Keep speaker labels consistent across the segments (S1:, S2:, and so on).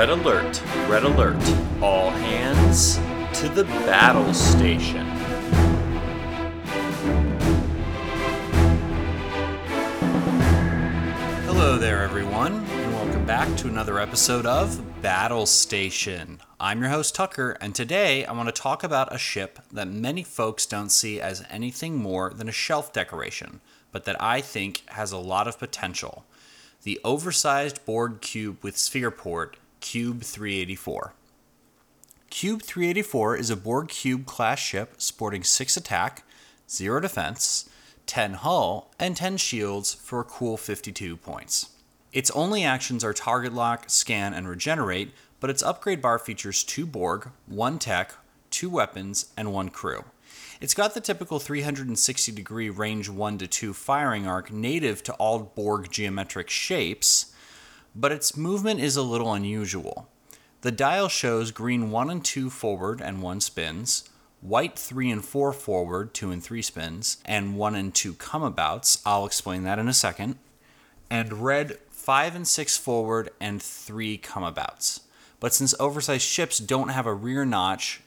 S1: Red alert, red alert. All hands to the battle station. Hello there, everyone, and welcome back to another episode of Battle Station. I'm your host, Tucker, and today I want to talk about a ship that many folks don't see as anything more than a shelf decoration, but that I think has a lot of potential the oversized Borg cube with sphere port, Cube 384. Cube 384 is a Borg Cube class ship sporting 6 attack, 0 defense, 10 hull, and 10 shields for a cool 52 points. Its only actions are target lock, scan, and regenerate, but its upgrade bar features 2 Borg, 1 tech, 2 weapons, and 1 crew. It's got the typical 360 degree range 1 to 2 firing arc native to all Borg geometric shapes, but its movement is a little unusual. The dial shows green 1 and 2 forward and 1 spins, white 3 and 4 forward, 2 and 3 spins, and 1 and 2 come abouts. I'll explain that in a second. And red 5 and 6 forward and 3 come abouts. But since oversized ships don't have a rear notch,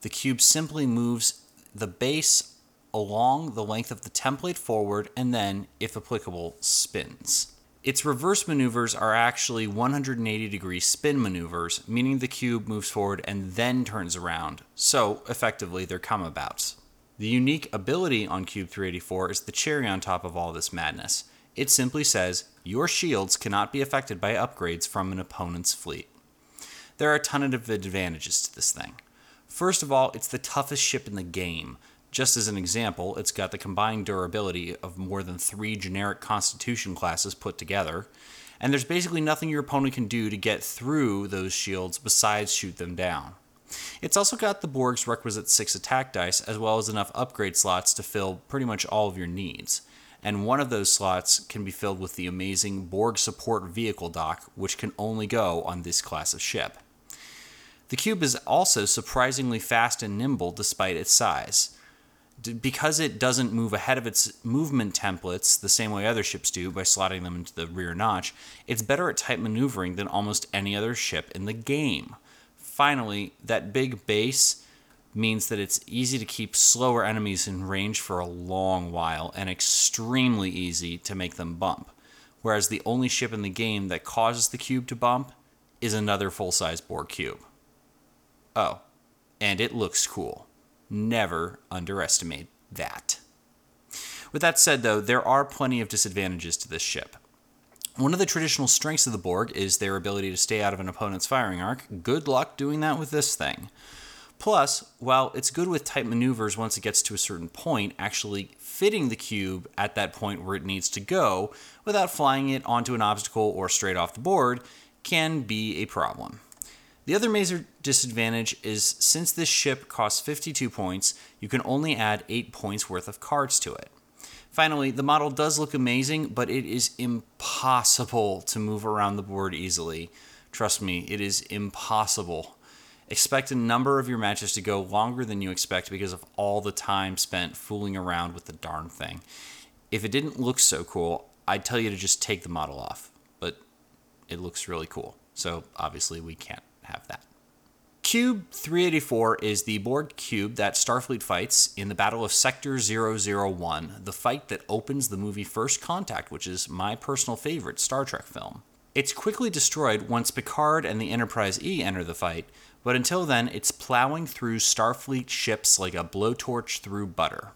S1: the cube simply moves the base along the length of the template forward and then, if applicable, spins. Its reverse maneuvers are actually 180 degree spin maneuvers, meaning the cube moves forward and then turns around. So, effectively, they're come abouts. The unique ability on Cube 384 is the cherry on top of all this madness. It simply says, Your shields cannot be affected by upgrades from an opponent's fleet. There are a ton of advantages to this thing. First of all, it's the toughest ship in the game. Just as an example, it's got the combined durability of more than three generic Constitution classes put together, and there's basically nothing your opponent can do to get through those shields besides shoot them down. It's also got the Borg's requisite 6 attack dice, as well as enough upgrade slots to fill pretty much all of your needs. And one of those slots can be filled with the amazing Borg Support Vehicle dock, which can only go on this class of ship. The cube is also surprisingly fast and nimble despite its size. Because it doesn't move ahead of its movement templates the same way other ships do by slotting them into the rear notch, it's better at tight maneuvering than almost any other ship in the game. Finally, that big base means that it's easy to keep slower enemies in range for a long while and extremely easy to make them bump. Whereas the only ship in the game that causes the cube to bump is another full size Borg cube. Oh, and it looks cool. Never underestimate that. With that said, though, there are plenty of disadvantages to this ship. One of the traditional strengths of the Borg is their ability to stay out of an opponent's firing arc. Good luck doing that with this thing. Plus, while it's good with tight maneuvers once it gets to a certain point, actually fitting the cube at that point where it needs to go without flying it onto an obstacle or straight off the board can be a problem. The other major disadvantage is since this ship costs 52 points, you can only add 8 points worth of cards to it. Finally, the model does look amazing, but it is impossible to move around the board easily. Trust me, it is impossible. Expect a number of your matches to go longer than you expect because of all the time spent fooling around with the darn thing. If it didn't look so cool, I'd tell you to just take the model off, but it looks really cool. So obviously, we can't have that. Cube 384 is the Borg cube that Starfleet fights in the Battle of Sector 001, the fight that opens the movie First Contact, which is my personal favorite Star Trek film. It's quickly destroyed once Picard and the Enterprise E enter the fight, but until then, it's plowing through Starfleet ships like a blowtorch through butter.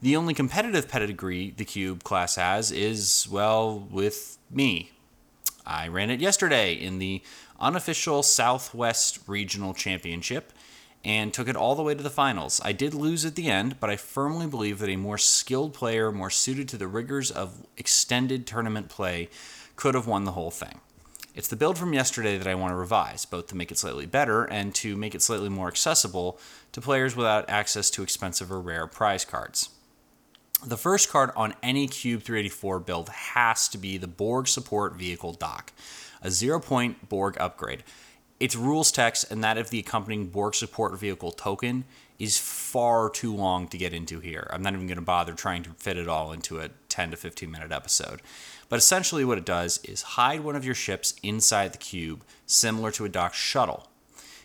S1: The only competitive pedigree the Cube class has is, well, with me. I ran it yesterday in the unofficial Southwest Regional Championship and took it all the way to the finals. I did lose at the end, but I firmly believe that a more skilled player, more suited to the rigors of extended tournament play, could have won the whole thing. It's the build from yesterday that I want to revise, both to make it slightly better and to make it slightly more accessible to players without access to expensive or rare prize cards. The first card on any Cube 384 build has to be the Borg Support Vehicle Dock a zero point Borg upgrade. Its rules text and that of the accompanying Borg support vehicle token is far too long to get into here. I'm not even going to bother trying to fit it all into a 10 to 15 minute episode. But essentially, what it does is hide one of your ships inside the cube, similar to a dock shuttle.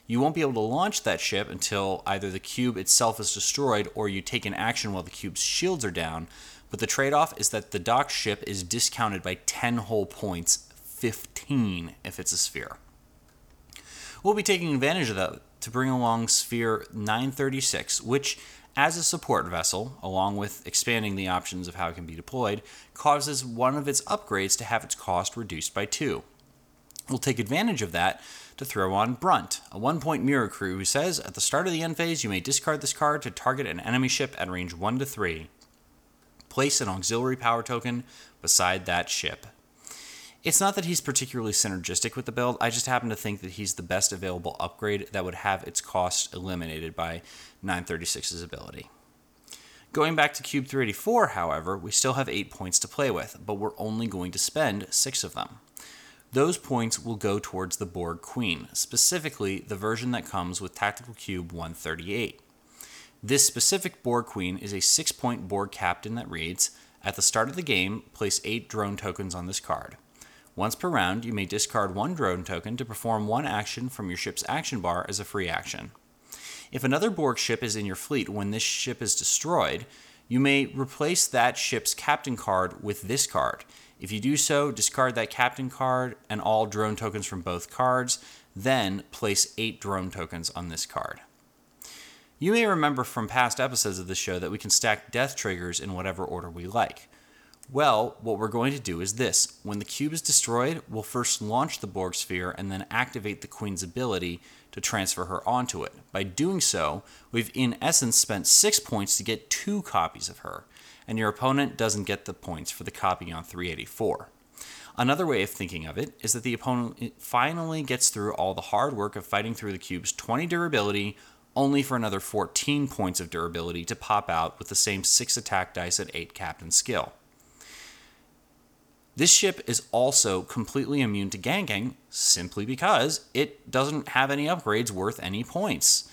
S1: You won't be able to launch that ship until either the cube itself is destroyed or you take an action while the cube's shields are down. But the trade off is that the docked ship is discounted by 10 whole points, 15 if it's a sphere. We'll be taking advantage of that to bring along Sphere 936, which, as a support vessel, along with expanding the options of how it can be deployed, causes one of its upgrades to have its cost reduced by two. We'll take advantage of that to throw on Brunt, a one point mirror crew who says at the start of the end phase you may discard this card to target an enemy ship at range 1 to 3. Place an auxiliary power token beside that ship. It's not that he's particularly synergistic with the build, I just happen to think that he's the best available upgrade that would have its cost eliminated by 936's ability. Going back to Cube 384, however, we still have 8 points to play with, but we're only going to spend 6 of them. Those points will go towards the Borg Queen, specifically the version that comes with Tactical Cube 138. This specific Borg Queen is a 6 point Borg captain that reads At the start of the game, place 8 drone tokens on this card. Once per round, you may discard one drone token to perform one action from your ship's action bar as a free action. If another Borg ship is in your fleet when this ship is destroyed, you may replace that ship's captain card with this card. If you do so, discard that captain card and all drone tokens from both cards, then place 8 drone tokens on this card. You may remember from past episodes of the show that we can stack death triggers in whatever order we like. Well, what we're going to do is this. When the cube is destroyed, we'll first launch the Borg sphere and then activate the Queen's ability to transfer her onto it. By doing so, we've in essence spent six points to get two copies of her, and your opponent doesn't get the points for the copy on 384. Another way of thinking of it is that the opponent eh, finally gets through all the hard work of fighting through the cube's 20 durability, only for another 14 points of durability to pop out with the same 6 attack dice at 8 captain skill. This ship is also completely immune to ganking simply because it doesn't have any upgrades worth any points.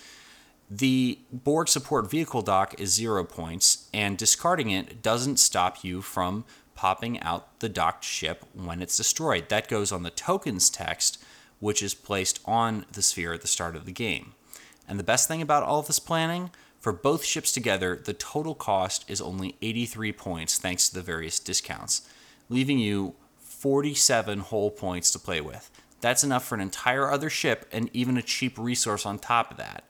S1: The Borg support vehicle dock is zero points, and discarding it doesn't stop you from popping out the docked ship when it's destroyed. That goes on the tokens text, which is placed on the sphere at the start of the game. And the best thing about all of this planning, for both ships together, the total cost is only 83 points thanks to the various discounts leaving you 47 whole points to play with. That's enough for an entire other ship and even a cheap resource on top of that.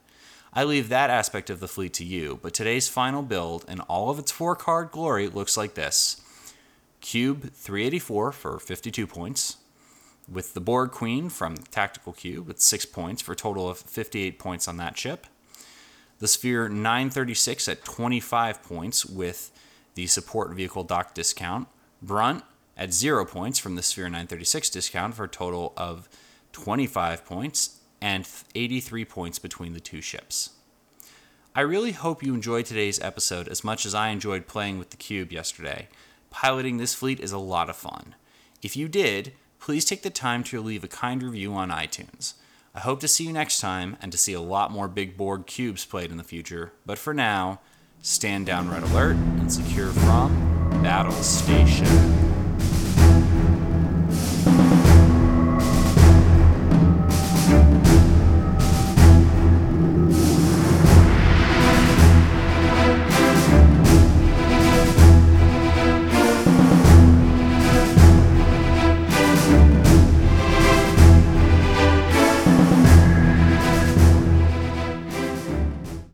S1: I leave that aspect of the fleet to you, but today's final build in all of its four card glory looks like this Cube 384 for 52 points, with the Borg Queen from Tactical Cube with 6 points for a total of 58 points on that ship. The Sphere 936 at 25 points with the support vehicle dock discount. Brunt at zero points from the Sphere 936 discount for a total of 25 points and 83 points between the two ships. I really hope you enjoyed today's episode as much as I enjoyed playing with the Cube yesterday. Piloting this fleet is a lot of fun. If you did, please take the time to leave a kind review on iTunes. I hope to see you next time and to see a lot more big Borg cubes played in the future, but for now, stand down red alert and secure from Battle Station.